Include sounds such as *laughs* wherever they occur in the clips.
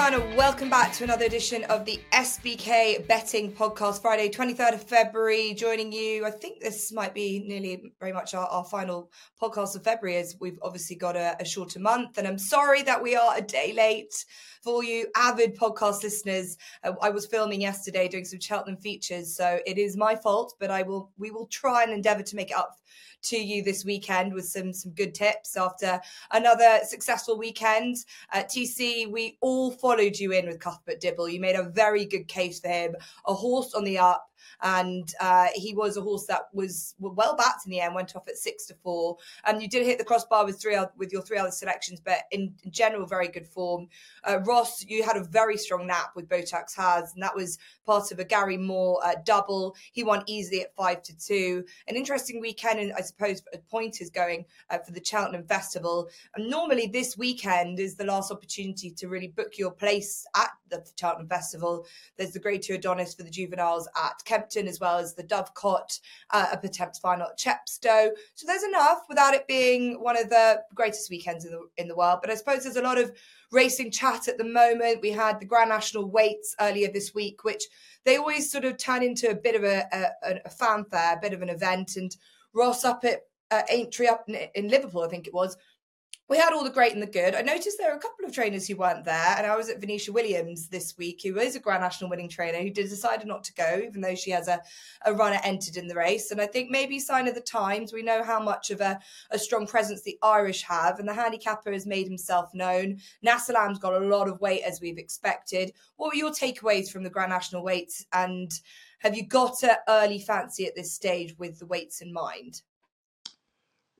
everyone, welcome back to another edition of the SBK Betting Podcast, Friday, 23rd of February. Joining you, I think this might be nearly very much our, our final podcast of February, as we've obviously got a, a shorter month. And I'm sorry that we are a day late for you avid podcast listeners. Uh, I was filming yesterday doing some Cheltenham features, so it is my fault, but I will we will try and endeavour to make it up to you this weekend with some some good tips after another successful weekend. Uh, At TC, we all followed you in with Cuthbert Dibble. You made a very good case for him, a horse on the up and uh, he was a horse that was well backed in the end, went off at six to four. And you did hit the crossbar with three with your three other selections, but in, general, very good form. Uh, Ross, you had a very strong nap with Botox has, and that was part of a Gary Moore uh, double. He won easily at five to two. An interesting weekend, and I suppose a point is going uh, for the Cheltenham Festival. And normally, this weekend is the last opportunity to really book your place at the Cheltenham Festival. There's the Grade Two Adonis for the juveniles at As well as the Dovecote uh, up attempt final at Chepstow. So there's enough without it being one of the greatest weekends in the in the world. But I suppose there's a lot of racing chat at the moment. We had the Grand National Weights earlier this week, which they always sort of turn into a bit of a, a, a fanfare, a bit of an event. And Ross up at uh, Aintree up in, in Liverpool, I think it was, we had all the great and the good. I noticed there are a couple of trainers who weren't there, and I was at Venetia Williams this week, who is a Grand National winning trainer, who decided not to go, even though she has a, a runner entered in the race. And I think maybe sign of the times. We know how much of a, a strong presence the Irish have, and the handicapper has made himself known. Nassalam's got a lot of weight as we've expected. What were your takeaways from the Grand National weights, and have you got an early fancy at this stage with the weights in mind?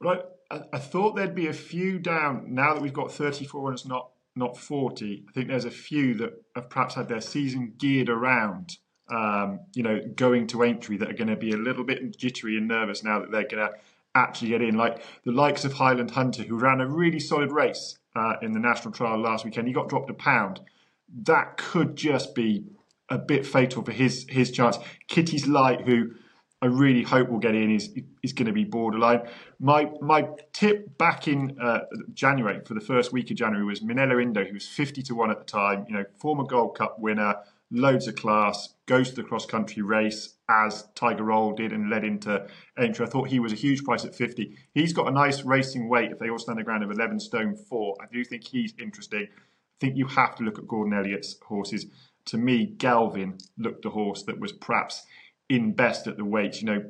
Right, I, I, thought there'd be a few down. Now that we've got 34 runners, not not 40, I think there's a few that have perhaps had their season geared around, um, you know, going to Aintree that are going to be a little bit jittery and nervous now that they're going to actually get in. Like the likes of Highland Hunter, who ran a really solid race uh, in the national trial last weekend. He got dropped a pound. That could just be a bit fatal for his his chance. Kitty's Light, who I really hope we'll get in is is going to be borderline. My my tip back in uh, January for the first week of January was Minella Indo, who was fifty to one at the time. You know, former Gold Cup winner, loads of class, goes to the cross country race as Tiger Roll did and led into Aintree. I thought he was a huge price at fifty. He's got a nice racing weight if they all stand the ground of eleven stone four. I do think he's interesting. I think you have to look at Gordon Elliott's horses. To me, Galvin looked a horse that was perhaps in best at the weights, you know,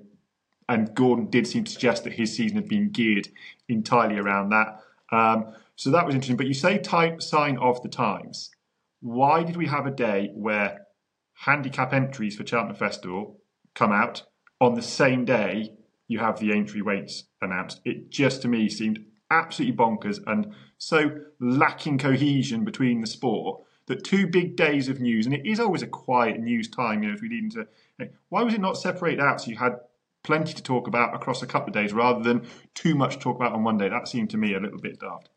and Gordon did seem to suggest that his season had been geared entirely around that. Um, so that was interesting. But you say type sign of the times. Why did we have a day where handicap entries for Cheltenham Festival come out on the same day you have the entry weights announced? It just to me seemed absolutely bonkers and so lacking cohesion between the sport that two big days of news, and it is always a quiet news time, you know, as we lead into why was it not separated out so you had plenty to talk about across a couple of days rather than too much to talk about on one day? That seemed to me a little bit daft.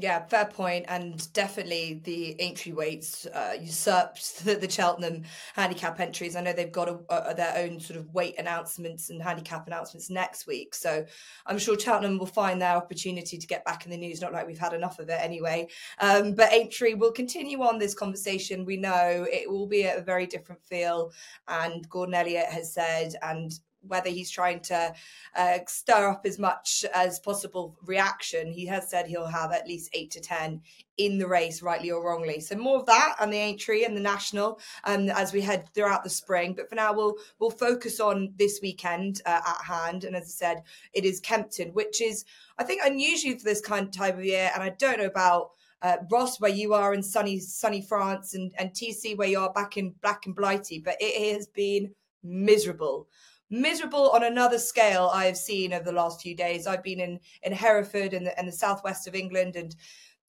Yeah, fair point, and definitely the entry weights uh, usurped *laughs* the, the, Cheltenham handicap entries. I know they've got a, a, their own sort of weight announcements and handicap announcements next week, so I'm sure Cheltenham will find their opportunity to get back in the news. Not like we've had enough of it anyway. Um, but Aintree will continue on this conversation. We know it will be a very different feel, and Gordon Elliott has said, and whether he's trying to uh, stir up as much as possible reaction. He has said he'll have at least eight to 10 in the race, rightly or wrongly. So more of that and the Aintree and the National um, as we head throughout the spring. But for now, we'll we'll focus on this weekend uh, at hand. And as I said, it is Kempton, which is, I think, unusual for this kind of time of year. And I don't know about uh, Ross, where you are in sunny sunny France, and, and TC, where you are back in black and blighty, but it has been miserable miserable on another scale I have seen over the last few days. I've been in in Hereford and the, and the southwest of England, and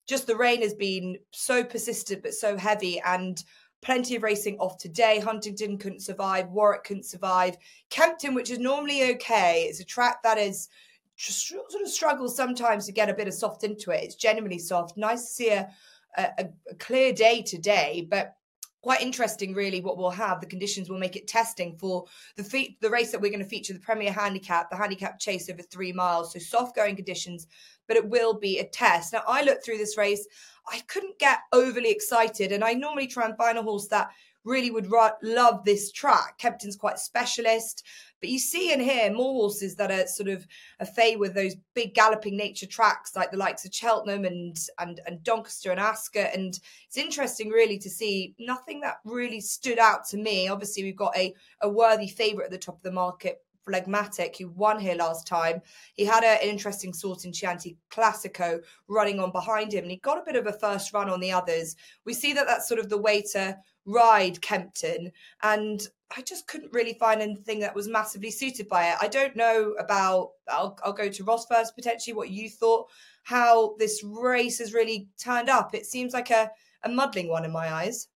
just the rain has been so persistent but so heavy and. Plenty of racing off today. Huntingdon couldn't survive. Warwick couldn't survive. Kempton, which is normally okay, it's a track that is sort of struggles sometimes to get a bit of soft into it. It's genuinely soft. Nice to see a, a, a clear day today, but quite interesting, really, what we'll have. The conditions will make it testing for the fe- the race that we're going to feature, the Premier Handicap, the Handicap Chase over three miles. So soft going conditions, but it will be a test. Now, I looked through this race, I couldn't get overly excited, and I normally try and find a horse that really would love this track. Kempton's quite specialist, but you see and hear more horses that are sort of a fay with those big galloping nature tracks, like the likes of Cheltenham and and and Doncaster and Ascot. And it's interesting, really, to see nothing that really stood out to me. Obviously, we've got a a worthy favourite at the top of the market. Phlegmatic, who won here last time. He had a, an interesting sort in Chianti Classico running on behind him, and he got a bit of a first run on the others. We see that that's sort of the way to ride Kempton, and I just couldn't really find anything that was massively suited by it. I don't know about. I'll, I'll go to Ross first, potentially. What you thought, how this race has really turned up? It seems like a a muddling one in my eyes.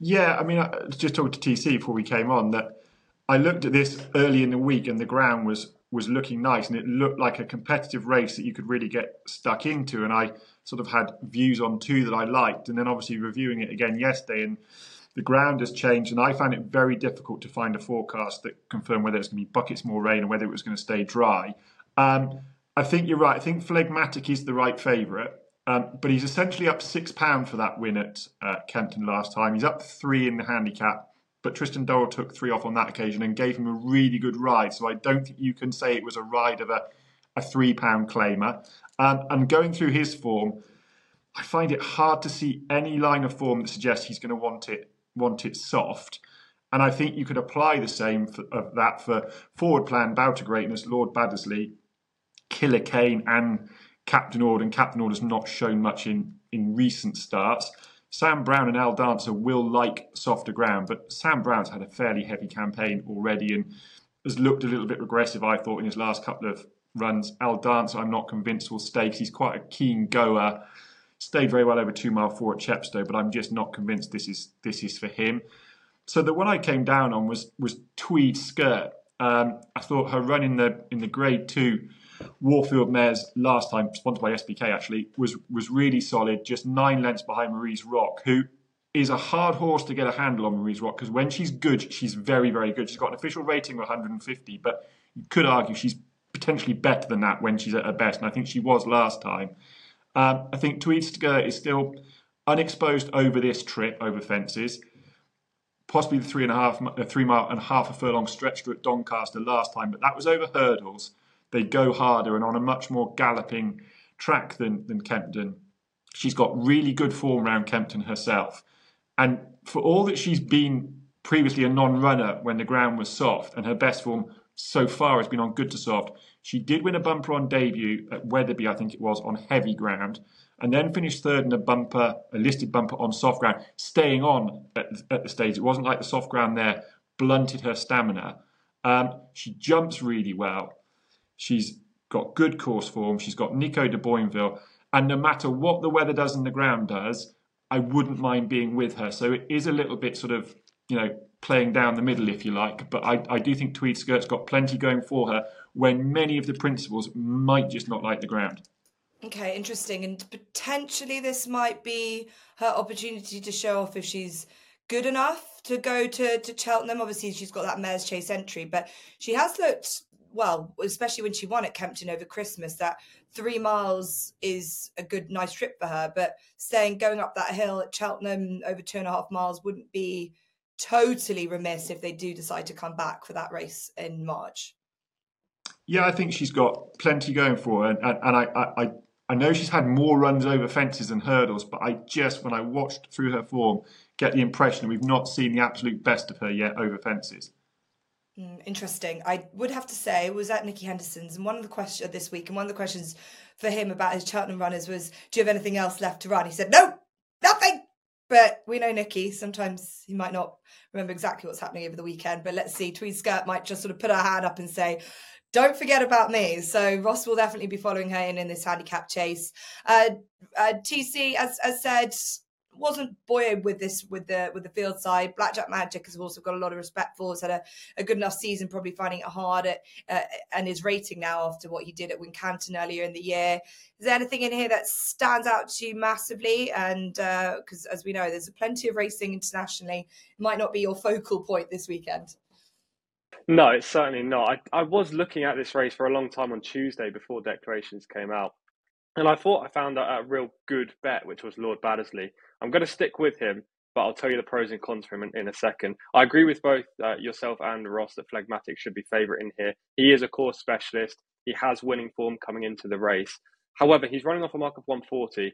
Yeah, I mean, I just talked to TC before we came on that I looked at this early in the week and the ground was was looking nice and it looked like a competitive race that you could really get stuck into. And I sort of had views on two that I liked, and then obviously reviewing it again yesterday, and the ground has changed, and I found it very difficult to find a forecast that confirmed whether it's going to be buckets more rain or whether it was going to stay dry. Um, I think you're right. I think Phlegmatic is the right favourite, um, but he's essentially up six pound for that win at uh, Kempton last time. He's up three in the handicap, but Tristan Doyle took three off on that occasion and gave him a really good ride. So I don't think you can say it was a ride of a, a three pound claimer. Um, and going through his form, I find it hard to see any line of form that suggests he's going to want it want it soft. And I think you could apply the same for, of that for forward plan, Bow to Greatness, Lord Baddesley, Killer Kane, and Captain Ord. And Captain Ord has not shown much in, in recent starts. Sam Brown and Al Dancer will like softer ground, but Sam Brown's had a fairly heavy campaign already and has looked a little bit regressive, I thought, in his last couple of runs. Al Dancer, I'm not convinced will stay because he's quite a keen goer. Stayed very well over two mile four at Chepstow, but I'm just not convinced this is this is for him. So the one I came down on was was Tweed Skirt. Um, I thought her run in the in the Grade Two Warfield Mares last time, sponsored by SBK actually, was was really solid. Just nine lengths behind Marie's Rock, who is a hard horse to get a handle on Marie's Rock because when she's good, she's very very good. She's got an official rating of 150, but you could argue she's potentially better than that when she's at her best, and I think she was last time. Um, I think Tweed is still unexposed over this trip, over fences. Possibly the three and a half, uh, three mile and a half a furlong stretch at Doncaster last time, but that was over hurdles. They go harder and on a much more galloping track than, than Kempton. She's got really good form around Kempton herself. And for all that she's been previously a non runner when the ground was soft, and her best form so far has been on good to soft, she did win a bumper on debut at Wetherby, I think it was, on heavy ground, and then finished third in a bumper, a listed bumper on soft ground, staying on at, at the stage. It wasn't like the soft ground there blunted her stamina. Um, she jumps really well. She's got good course form. She's got Nico de Boinville. And no matter what the weather does and the ground does, I wouldn't mind being with her. So it is a little bit sort of, you know, playing down the middle, if you like. But I, I do think Tweed Skirt's got plenty going for her when many of the principals might just not like the ground. Okay, interesting. And potentially this might be her opportunity to show off if she's good enough to go to, to Cheltenham. Obviously, she's got that Mares Chase entry, but she has looked well, especially when she won at Kempton over Christmas, that three miles is a good, nice trip for her. But staying going up that hill at Cheltenham over two and a half miles wouldn't be totally remiss if they do decide to come back for that race in March. Yeah, I think she's got plenty going for her, and, and, and I, I, I know she's had more runs over fences and hurdles, but I just, when I watched through her form, get the impression we've not seen the absolute best of her yet over fences. Mm, interesting. I would have to say, was at Nicky Henderson's, and one of the questions this week, and one of the questions for him about his Cheltenham runners was, "Do you have anything else left to run?" He said, "No, nothing." But we know Nicky. Sometimes he might not remember exactly what's happening over the weekend. But let's see. Tweed Skirt might just sort of put her hand up and say, don't forget about me. So Ross will definitely be following her in in this handicap chase. Uh, uh, TC, as as said, wasn't buoyed with this with the with the field side. Blackjack Magic has also got a lot of respect for. Has had a, a good enough season, probably finding it hard at, uh, and his rating now after what he did at Wincanton earlier in the year. Is there anything in here that stands out to you massively? And because uh, as we know, there's plenty of racing internationally. It might not be your focal point this weekend. No, it's certainly not. I, I was looking at this race for a long time on Tuesday before declarations came out. And I thought I found a, a real good bet, which was Lord Baddesley. I'm going to stick with him, but I'll tell you the pros and cons for him in, in a second. I agree with both uh, yourself and Ross that Phlegmatic should be favourite in here. He is a course specialist. He has winning form coming into the race. However, he's running off a mark of 140.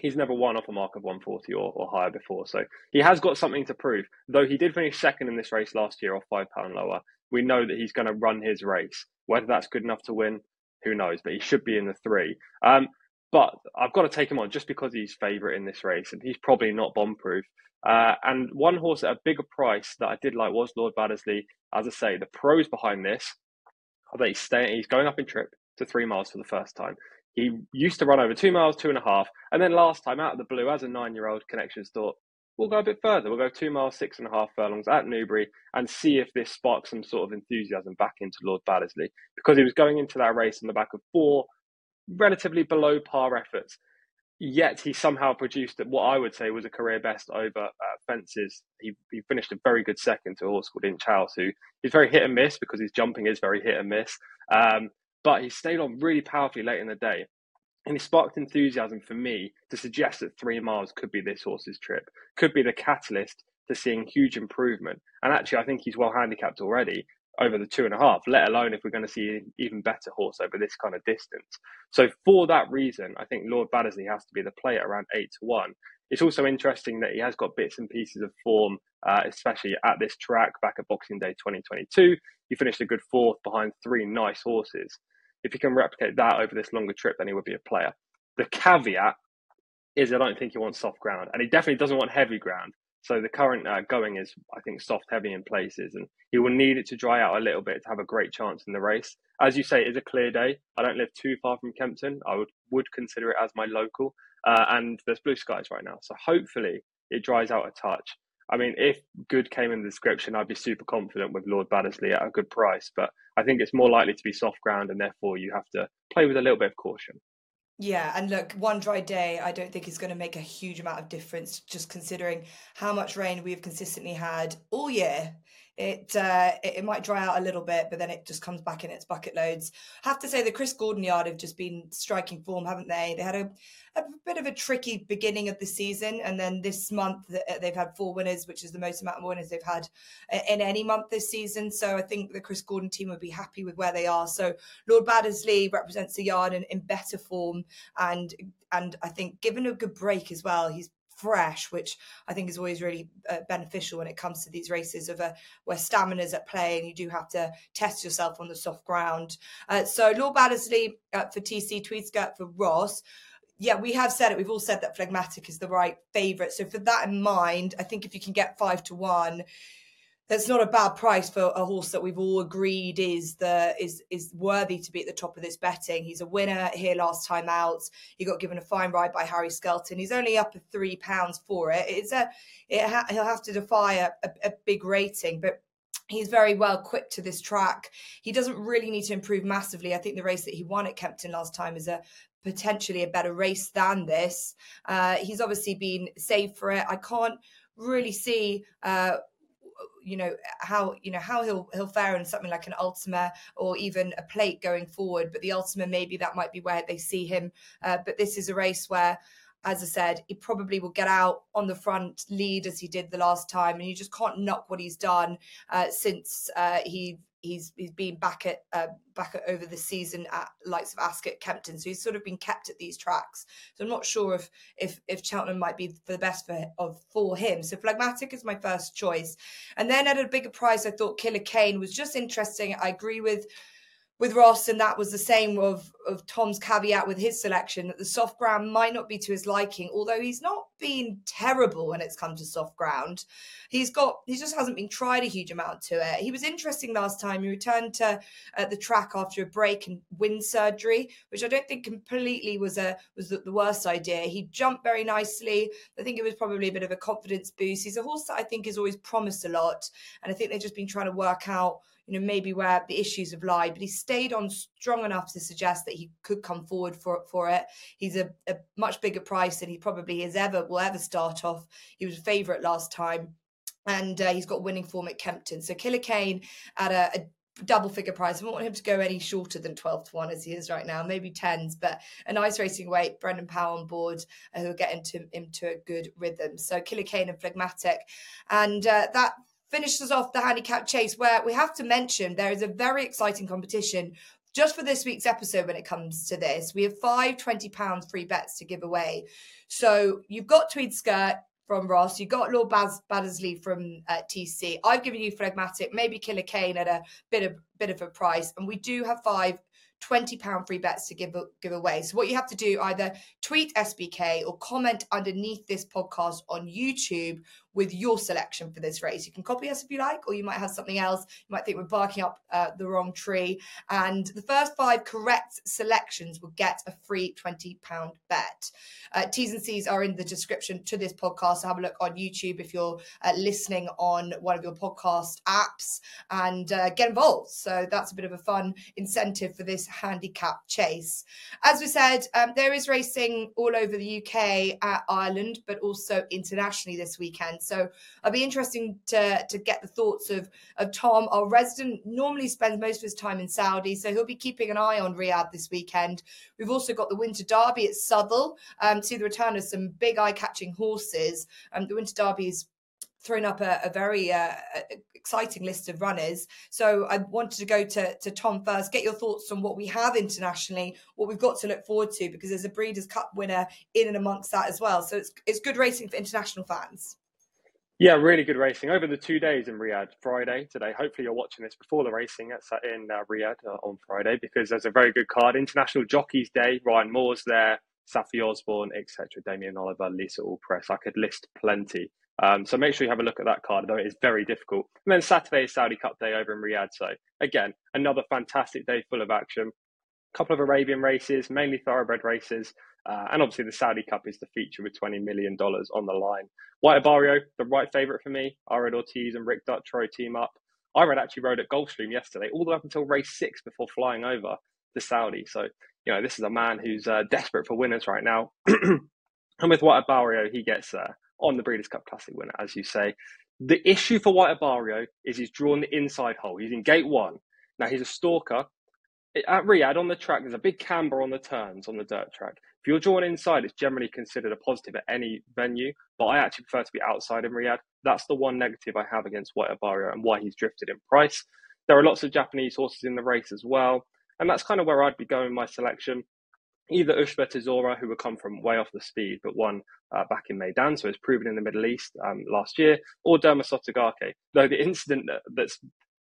He's never won off a mark of 140 or, or higher before. So he has got something to prove. Though he did finish second in this race last year off £5 lower, we know that he's going to run his race. Whether that's good enough to win, who knows? But he should be in the three. Um, but I've got to take him on just because he's favourite in this race, and he's probably not bomb proof. Uh, and one horse at a bigger price that I did like was Lord Baddesley. As I say, the pros behind this are that he's staying, he's going up in trip to three miles for the first time. He used to run over two miles, two and a half, and then last time out of the blue, as a nine-year-old, connections thought we'll go a bit further. We'll go two miles, six and a half furlongs at Newbury and see if this sparks some sort of enthusiasm back into Lord Baddesley because he was going into that race on the back of four relatively below par efforts. Yet he somehow produced what I would say was a career best over uh, fences. He, he finished a very good second to a horse called Inch House, who is very hit and miss because his jumping is very hit and miss. Um, but he stayed on really powerfully late in the day. And it sparked enthusiasm for me to suggest that three miles could be this horse's trip, could be the catalyst to seeing huge improvement. And actually, I think he's well handicapped already over the two and a half, let alone if we're going to see an even better horse over this kind of distance. So, for that reason, I think Lord Baddesley has to be the play at around eight to one. It's also interesting that he has got bits and pieces of form, uh, especially at this track back at Boxing Day 2022. He finished a good fourth behind three nice horses if he can replicate that over this longer trip, then he would be a player. The caveat is I don't think he wants soft ground, and he definitely doesn't want heavy ground. So the current uh, going is, I think, soft heavy in places, and he will need it to dry out a little bit to have a great chance in the race. As you say, it's a clear day. I don't live too far from Kempton. I would would consider it as my local, uh, and there's blue skies right now. So hopefully it dries out a touch. I mean, if good came in the description, I'd be super confident with Lord Baddesley at a good price. But I think it's more likely to be soft ground, and therefore you have to play with a little bit of caution. Yeah, and look, one dry day I don't think is going to make a huge amount of difference, just considering how much rain we've consistently had all year it, uh, it, it might dry out a little bit, but then it just comes back in its bucket loads. I have to say the Chris Gordon yard have just been striking form, haven't they? They had a, a bit of a tricky beginning of the season, and then this month uh, they've had four winners, which is the most amount of winners they've had uh, in any month this season. So I think the Chris Gordon team would be happy with where they are. So Lord Baddesley represents the yard in, in better form, and and I think given a good break as well, he's fresh, which I think is always really uh, beneficial when it comes to these races of a, where stamina is at play and you do have to test yourself on the soft ground. Uh, so Lord Baddesley uh, for TC, Tweedskirt for Ross. Yeah, we have said it. We've all said that Phlegmatic is the right favourite. So for that in mind, I think if you can get five to one, that's not a bad price for a horse that we've all agreed is the is is worthy to be at the top of this betting. He's a winner here last time out. He got given a fine ride by Harry Skelton. He's only up at three pounds for it. It's a it ha- he'll have to defy a, a, a big rating, but he's very well equipped to this track. He doesn't really need to improve massively. I think the race that he won at Kempton last time is a potentially a better race than this. Uh, he's obviously been saved for it. I can't really see uh, you know how you know how he'll he'll fare in something like an Ultima or even a plate going forward. But the Ultima maybe that might be where they see him. Uh, but this is a race where. As I said, he probably will get out on the front lead as he did the last time, and you just can't knock what he's done uh, since uh, he he's he's been back at uh, back at, over the season at likes of Ascot, Kempton, so he's sort of been kept at these tracks. So I'm not sure if if if Cheltenham might be for the best for of for him. So Phlegmatic is my first choice, and then at a bigger price, I thought Killer Kane was just interesting. I agree with with Ross, and that was the same of of Tom's caveat with his selection that the soft ground might not be to his liking, although he's not been terrible when it's come to soft ground. He's got he just hasn't been tried a huge amount to it. He was interesting last time. He returned to uh, the track after a break and wind surgery, which I don't think completely was a was the, the worst idea. He jumped very nicely. I think it was probably a bit of a confidence boost. He's a horse that I think has always promised a lot, and I think they've just been trying to work out you know, maybe where the issues have lied, but he stayed on strong enough to suggest that he could come forward for for it. He's a, a much bigger price than he probably has ever will ever start off. He was a favourite last time, and uh, he's got winning form at Kempton. So Killer Kane at a, a double figure price. I don't want him to go any shorter than 12 to 1 as he is right now, maybe 10s, but a nice racing weight. Brendan Powell on board uh, who will get into, into a good rhythm. So Killer Kane and Phlegmatic. And uh, that finishes off the handicap chase where we have to mention there is a very exciting competition just for this week's episode when it comes to this. We have five £20 free bets to give away. So you've got Tweed Skirt from Ross, you've got Lord Baz- Baddesley from uh, TC. I've given you Phlegmatic, maybe Killer Kane at a bit of bit of a price. And we do have five £20 free bets to give, give away. So, what you have to do either tweet SBK or comment underneath this podcast on YouTube with your selection for this race. You can copy us if you like, or you might have something else. You might think we're barking up uh, the wrong tree. And the first five correct selections will get a free £20 bet. Uh, T's and C's are in the description to this podcast. So have a look on YouTube if you're uh, listening on one of your podcast apps and uh, get involved. So that's a bit of a fun incentive for this handicap chase. As we said, um, there is racing all over the UK, Ireland, but also internationally this weekend. So I'll be interesting to to get the thoughts of of Tom. Our resident normally spends most of his time in Saudi, so he'll be keeping an eye on Riyadh this weekend. We've also got the Winter Derby at Southwell. Um, see the return of some big eye catching horses. Um, the Winter Derby is thrown up a, a very uh, exciting list of runners. So I wanted to go to, to Tom first, get your thoughts on what we have internationally, what we've got to look forward to, because there's a Breeders' Cup winner in and amongst that as well. So it's it's good racing for international fans. Yeah, really good racing over the two days in Riyadh. Friday today. Hopefully, you're watching this before the racing at in uh, Riyadh uh, on Friday because there's a very good card. International Jockeys Day. Ryan Moore's there, Saffie Osborne, etc. Damien Oliver, Lisa Allpress. I could list plenty. Um, so make sure you have a look at that card, though it is very difficult. And then Saturday is Saudi Cup Day over in Riyadh. So again, another fantastic day full of action. A couple of Arabian races, mainly thoroughbred races. Uh, and obviously, the Saudi Cup is the feature with $20 million on the line. White Abarrio, the right favourite for me. Irad Ortiz and Rick Dutrow team up. Irad actually rode at Gulfstream yesterday, all the way up until race six before flying over to Saudi. So, you know, this is a man who's uh, desperate for winners right now. *clears throat* and with White Abarrio, he gets uh, on the Breeders' Cup Classic winner, as you say. The issue for White Abarrio is he's drawn the inside hole. He's in gate one. Now, he's a stalker. At Riyadh, on the track, there's a big camber on the turns on the dirt track. If you're drawn inside, it's generally considered a positive at any venue, but I actually prefer to be outside in Riyadh. That's the one negative I have against White Abarrio and why he's drifted in price. There are lots of Japanese horses in the race as well, and that's kind of where I'd be going my selection. Either Ushba Tesoro, who would come from way off the speed, but won uh, back in Meydan, so it's proven in the Middle East um, last year, or Derma Sotogake. Though the incident that, that's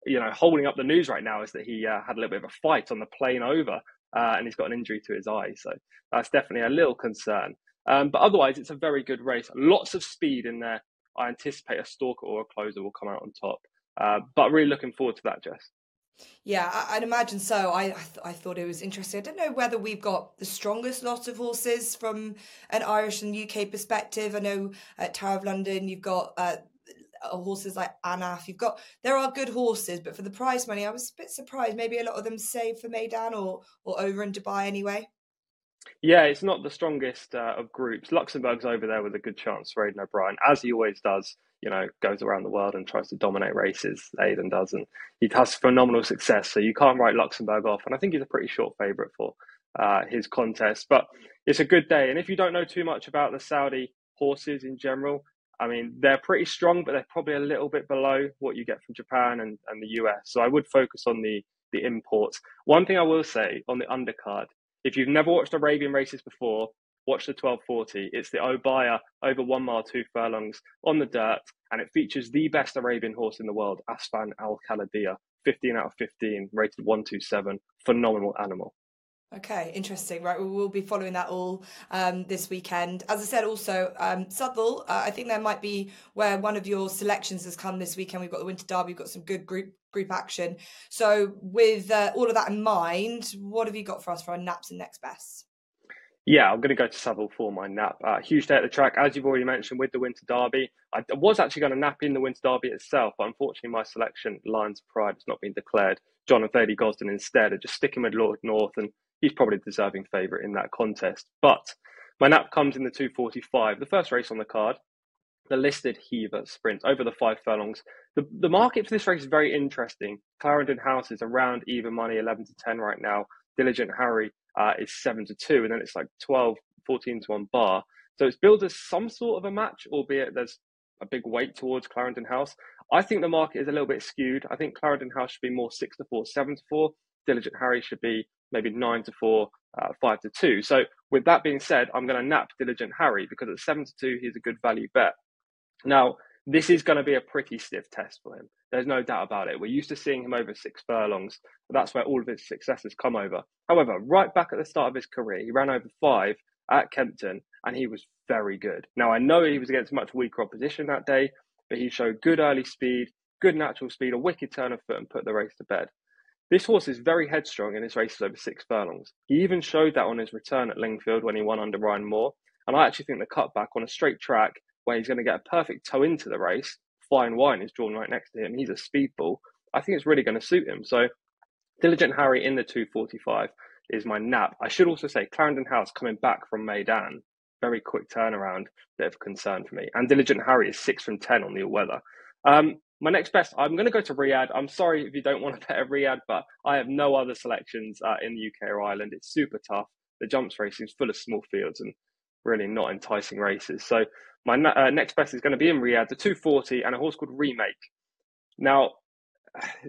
you know holding up the news right now is that he uh, had a little bit of a fight on the plane over uh, and he's got an injury to his eye. So that's definitely a little concern. Um, but otherwise, it's a very good race. Lots of speed in there. I anticipate a stalker or a closer will come out on top. Uh, but really looking forward to that, Jess. Yeah, I'd imagine so. I I, th- I, thought it was interesting. I don't know whether we've got the strongest lot of horses from an Irish and UK perspective. I know at Tower of London you've got uh, horses like Anaf. You've got there are good horses, but for the prize money, I was a bit surprised. Maybe a lot of them save for Meydan or or over in Dubai anyway. Yeah, it's not the strongest uh, of groups. Luxembourg's over there with a good chance for Aidan O'Brien, as he always does. You know, goes around the world and tries to dominate races. Aidan does, and he has phenomenal success. So you can't write Luxembourg off. And I think he's a pretty short favourite for uh, his contest. But it's a good day. And if you don't know too much about the Saudi horses in general, I mean, they're pretty strong, but they're probably a little bit below what you get from Japan and, and the US. So I would focus on the, the imports. One thing I will say on the undercard, if you've never watched Arabian races before, watch the 1240. It's the Obaya over one mile, two furlongs on the dirt, and it features the best Arabian horse in the world, Asfan Al Khalidiyah, 15 out of 15, rated 127. Phenomenal animal. Okay, interesting. Right, we will be following that all um, this weekend. As I said, also um, Southwell. Uh, I think there might be where one of your selections has come this weekend. We've got the Winter Derby. We've got some good group group action. So, with uh, all of that in mind, what have you got for us for our naps and next best? Yeah, I'm going to go to Southwell for my nap. Uh, huge day at the track, as you've already mentioned, with the Winter Derby. I was actually going to nap in the Winter Derby itself, but unfortunately, my selection, Lions Pride, has not been declared. John and Thady Gosden instead are just sticking with Lord North and he's probably deserving favourite in that contest. But my nap comes in the 245, the first race on the card, the listed Hever sprint over the five furlongs. The, the market for this race is very interesting. Clarendon House is around even money, 11 to 10 right now. Diligent Harry uh, is 7 to 2, and then it's like 12, 14 to 1 bar. So it's billed as some sort of a match, albeit there's a big weight towards Clarendon House. I think the market is a little bit skewed. I think Clarendon House should be more 6 to 4, 7 to 4. Diligent Harry should be maybe nine to four, uh, five to two. So with that being said, I'm going to nap Diligent Harry because at seven to two, he's a good value bet. Now, this is going to be a pretty stiff test for him. There's no doubt about it. We're used to seeing him over six furlongs. But that's where all of his successes come over. However, right back at the start of his career, he ran over five at Kempton and he was very good. Now, I know he was against much weaker opposition that day, but he showed good early speed, good natural speed, a wicked turn of foot, and put the race to bed. This horse is very headstrong in his races over six furlongs. He even showed that on his return at Lingfield when he won under Ryan Moore. And I actually think the cutback on a straight track where he's going to get a perfect toe into the race, fine wine is drawn right next to him. He's a speedball. I think it's really going to suit him. So, Diligent Harry in the 245 is my nap. I should also say Clarendon House coming back from Meydan. very quick turnaround, bit of concern for me. And Diligent Harry is six from 10 on the all weather. Um, my next best, I'm going to go to Riyadh. I'm sorry if you don't want to bet at Riyadh, but I have no other selections uh, in the UK or Ireland. It's super tough. The jumps racing is full of small fields and really not enticing races. So my uh, next best is going to be in Riyadh, the 240, and a horse called Remake. Now,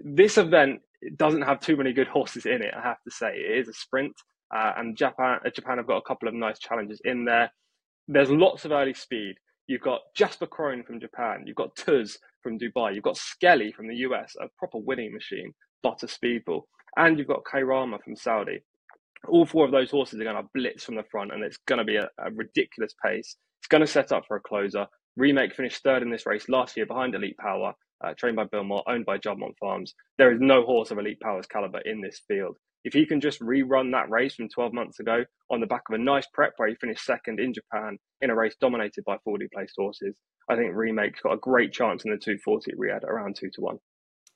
this event doesn't have too many good horses in it. I have to say, it is a sprint, uh, and Japan uh, Japan have got a couple of nice challenges in there. There's lots of early speed. You've got Jasper Krone from Japan. You've got Tuz from Dubai. You've got Skelly from the US, a proper winning machine, but a speedball. And you've got Kairama from Saudi. All four of those horses are going to blitz from the front, and it's going to be a, a ridiculous pace. It's going to set up for a closer. Remake finished third in this race last year behind Elite Power, uh, trained by Bill Mott, owned by Juddmonte Farms. There is no horse of Elite Power's caliber in this field. If he can just rerun that race from 12 months ago on the back of a nice prep where he finished second in Japan in a race dominated by 40 placed horses, I think Remake's got a great chance in the 240 at Riyadh around 2 to 1.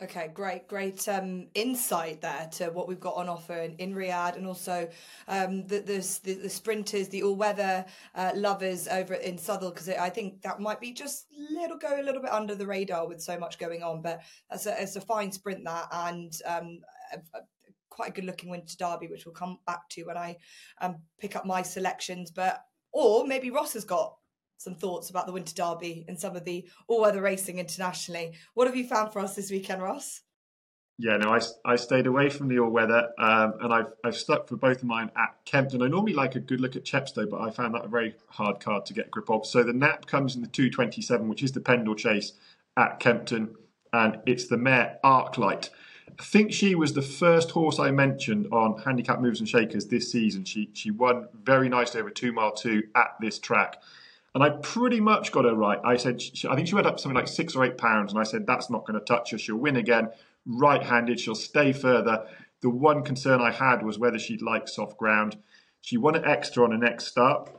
Okay, great, great um, insight there to what we've got on offer in, in Riyadh, and also um, the, the, the sprinters, the all weather uh, lovers over in Southwell, because I think that might be just little go a little bit under the radar with so much going on. But it's a, it's a fine sprint that, and um, quite a good looking winter derby, which we'll come back to when I um, pick up my selections. But or maybe Ross has got some thoughts about the winter derby and some of the all-weather racing internationally. What have you found for us this weekend, Ross? Yeah, no, I, I stayed away from the all-weather um, and I've, I've stuck for both of mine at Kempton. I normally like a good look at Chepstow, but I found that a very hard card to get grip of. So the nap comes in the 227, which is the Pendle Chase at Kempton, and it's the mare Arclight. I think she was the first horse I mentioned on Handicap moves and Shakers this season. She she won very nicely over two mile two at this track, and I pretty much got her right. I said she, I think she went up something like six or eight pounds, and I said that's not going to touch her. She'll win again, right-handed. She'll stay further. The one concern I had was whether she'd like soft ground. She won at Exeter on the next start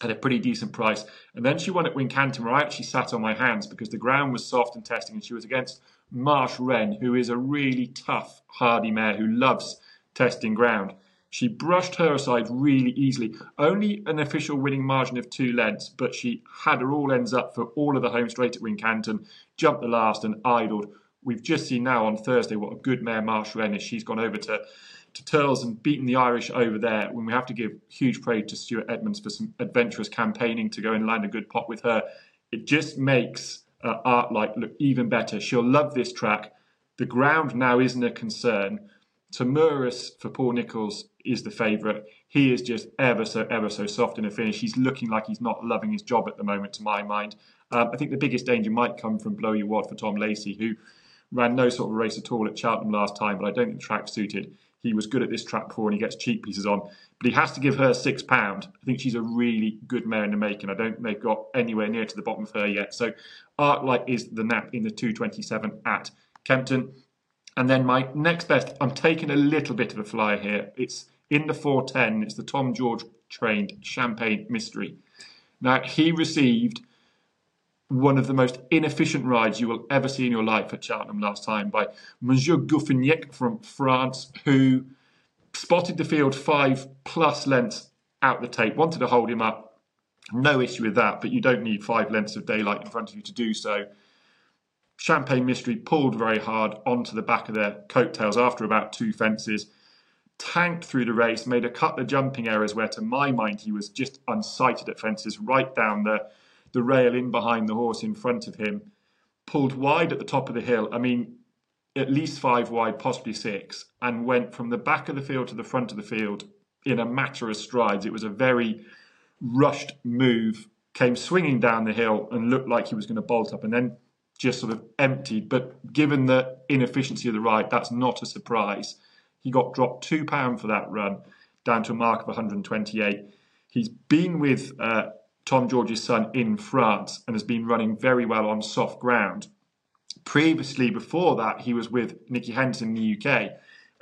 at a pretty decent price. And then she won at Wincanton, where I actually sat on my hands because the ground was soft and testing, and she was against Marsh Wren, who is a really tough, hardy mare who loves testing ground. She brushed her aside really easily. Only an official winning margin of two lengths, but she had her all ends up for all of the home straight at Wincanton, jumped the last and idled. We've just seen now on Thursday what a good mare Marsh Wren is. She's gone over to, to Thurles and beaten the Irish over there. When we have to give huge praise to Stuart Edmunds for some adventurous campaigning to go and land a good pot with her, it just makes uh, Arclight look even better. She'll love this track. The ground now isn't a concern. Tamurus for Paul Nicholls is the favourite. He is just ever so, ever so soft in a finish. He's looking like he's not loving his job at the moment, to my mind. Um, I think the biggest danger might come from Blow Your Wad for Tom Lacey, who ran no sort of race at all at Cheltenham last time, but I don't think the track suited. He was good at this track before and he gets cheekpieces on. But he has to give her six pound. I think she's a really good mare in the making. I don't think they've got anywhere near to the bottom of her yet. So Arclight is the nap in the 227 at Kempton. And then my next best, I'm taking a little bit of a flyer here. It's in the 410. It's the Tom George trained Champagne Mystery. Now, he received one of the most inefficient rides you will ever see in your life at Cheltenham last time by Monsieur Gouffignac from France, who spotted the field five plus lengths out the tape, wanted to hold him up. No issue with that, but you don't need five lengths of daylight in front of you to do so. Champagne Mystery pulled very hard onto the back of their coattails after about two fences, tanked through the race, made a couple of jumping errors where, to my mind, he was just unsighted at fences right down the the rail in behind the horse in front of him, pulled wide at the top of the hill. I mean, at least five wide, possibly six, and went from the back of the field to the front of the field in a matter of strides. It was a very rushed move, came swinging down the hill and looked like he was going to bolt up and then just sort of emptied. But given the inefficiency of the ride, that's not a surprise. He got dropped £2 for that run down to a mark of 128. He's been with uh, Tom George's son in France and has been running very well on soft ground. Previously, before that, he was with Nicky Henderson in the UK,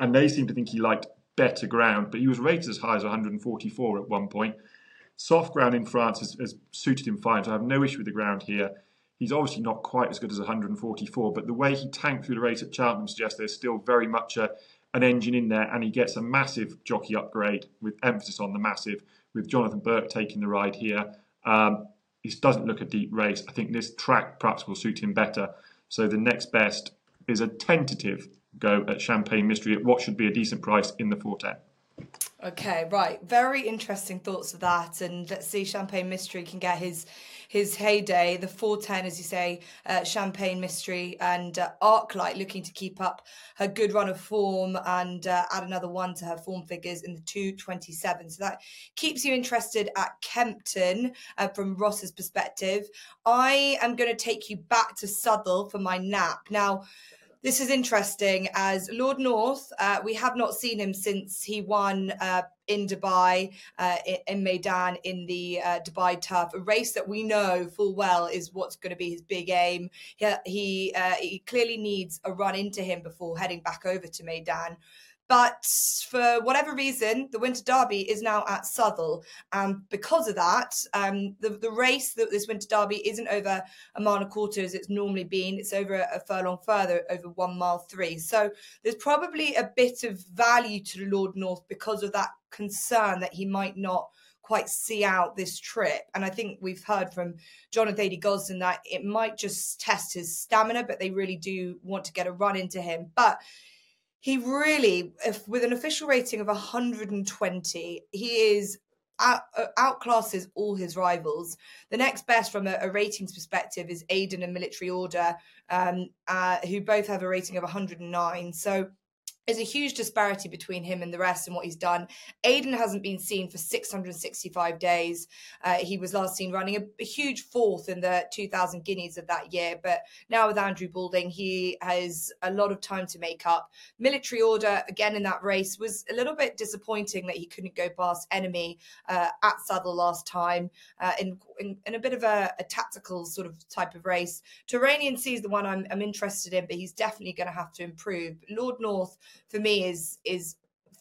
and they seem to think he liked better ground, but he was rated as high as 144 at one point. Soft ground in France has, has suited him fine, so I have no issue with the ground here. He's obviously not quite as good as 144, but the way he tanked through the race at Cheltenham suggests there's still very much a, an engine in there, and he gets a massive jockey upgrade with emphasis on the massive, with Jonathan Burke taking the ride here. Um, it doesn't look a deep race. I think this track perhaps will suit him better. So the next best is a tentative go at Champagne Mystery at what should be a decent price in the 410. Okay, right. Very interesting thoughts of that. And let's see Champagne Mystery can get his his heyday, the 410, as you say, uh, Champagne Mystery and uh, Arclight looking to keep up her good run of form and uh, add another one to her form figures in the 227. So that keeps you interested at Kempton uh, from Ross's perspective. I am going to take you back to Southwell for my nap. Now, this is interesting as Lord North, uh, we have not seen him since he won uh, in Dubai, uh, in Meydan, in the uh, Dubai Turf, a race that we know full well is what's going to be his big aim. He, he, uh, he clearly needs a run into him before heading back over to Meydan. But for whatever reason, the Winter Derby is now at Southwell. And because of that, um, the, the race that this Winter Derby isn't over a mile and a quarter as it's normally been. It's over a furlong further, over one mile three. So there's probably a bit of value to the Lord North because of that concern that he might not quite see out this trip. And I think we've heard from Thady Gosden that it might just test his stamina, but they really do want to get a run into him. But he really, if, with an official rating of 120, he is out, uh, outclasses all his rivals. The next best from a, a ratings perspective is Aiden and Military Order, um, uh, who both have a rating of 109. So there's a huge disparity between him and the rest and what he's done. Aiden hasn't been seen for 665 days. Uh, he was last seen running a, a, huge fourth in the 2000 Guineas of that year, but now with Andrew Balding, he has a lot of time to make up. Military Order, again in that race, was a little bit disappointing that he couldn't go past Enemy uh, at Saddle last time uh, in, in, in, a bit of a, a, tactical sort of type of race. Tyrrhenian Sea is the one I'm, I'm interested in, but he's definitely going to have to improve. Lord North for me is is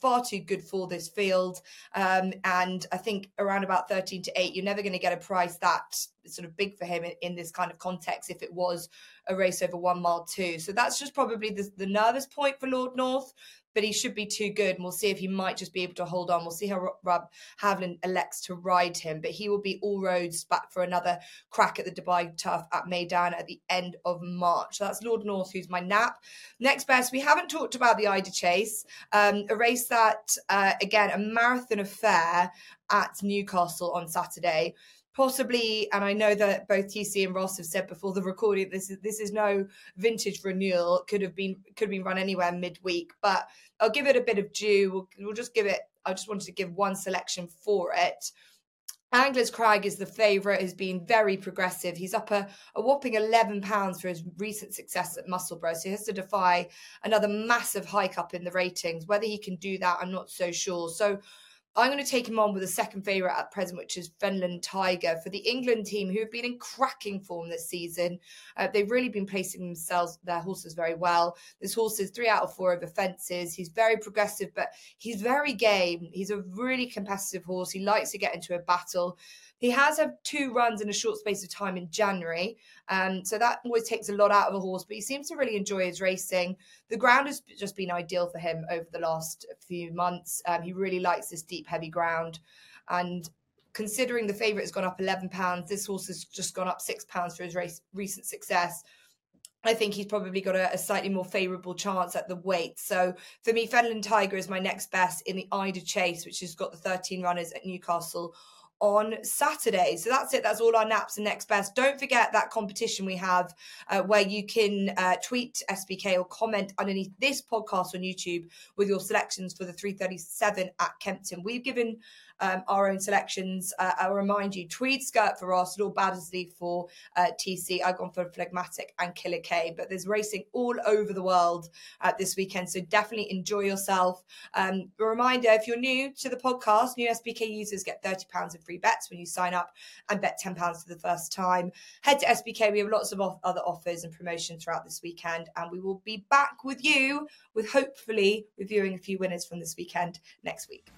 far too good for this field. Um, and I think around about 13 to 8, you're never going to get a price that sort of big for him in, in, this kind of context if it was a race over one mile two. So that's just probably the, the nervous point for Lord North but he should be too good. And we'll see if he might just be able to hold on. We'll see how Rob Havlin elects to ride him, but he will be all roads back for another crack at the Dubai Turf at Meydan at the end of March. So that's Lord North, who's my nap. Next best, we haven't talked about the Eider Chase, um, a race that, uh, again, a marathon affair at Newcastle on Saturday possibly, and I know that both TC and Ross have said before the recording, this is this is no vintage renewal. Could have been could have been run anywhere midweek, but I'll give it a bit of due. We'll, we'll just give it. I just wanted to give one selection for it. Anglers Crag is the favourite, has been very progressive. He's up a, a whopping £11 for his recent success at Musselburgh. So he has to defy another massive hike up in the ratings. Whether he can do that, I'm not so sure. So I'm going to take him on with a second favourite at present, which is Fenland Tiger for the England team, who have been in cracking form this season. Uh, they've really been placing themselves, their horses very well. This horse is three out of four over fences. He's very progressive, but he's very game. He's a really competitive horse. He likes to get into a battle. He has had two runs in a short space of time in January, um, so that always takes a lot out of a horse. But he seems to really enjoy his racing. The ground has just been ideal for him over the last few months. Um, he really likes this deep, heavy ground, and considering the favourite has gone up eleven pounds, this horse has just gone up six pounds for his race, recent success. I think he's probably got a, a slightly more favourable chance at the weight. So for me, Fenland Tiger is my next best in the Eider Chase, which has got the 13 runners at Newcastle on Saturday. So that's it. That's all our naps and next best. Don't forget that competition we have uh, where you can uh, tweet SBK or comment underneath this podcast on YouTube with your selections for the 337 at Kempton. We've given um, our own selections. Uh, I'll remind you, Tweed Skirt for Ross, Lord Baddesley for uh, TC. I've gone for Phlegmatic and Killer K, but there's racing all over the world uh, this weekend. So definitely enjoy yourself. Um, a reminder, if you're new to the podcast, new SBK users get £30 in free bets when you sign up and bet £10 for the first time. Head to SBK. We have lots of off- other offers and promotions throughout this weekend, and we will be back with you with hopefully reviewing a few winners from this weekend next week.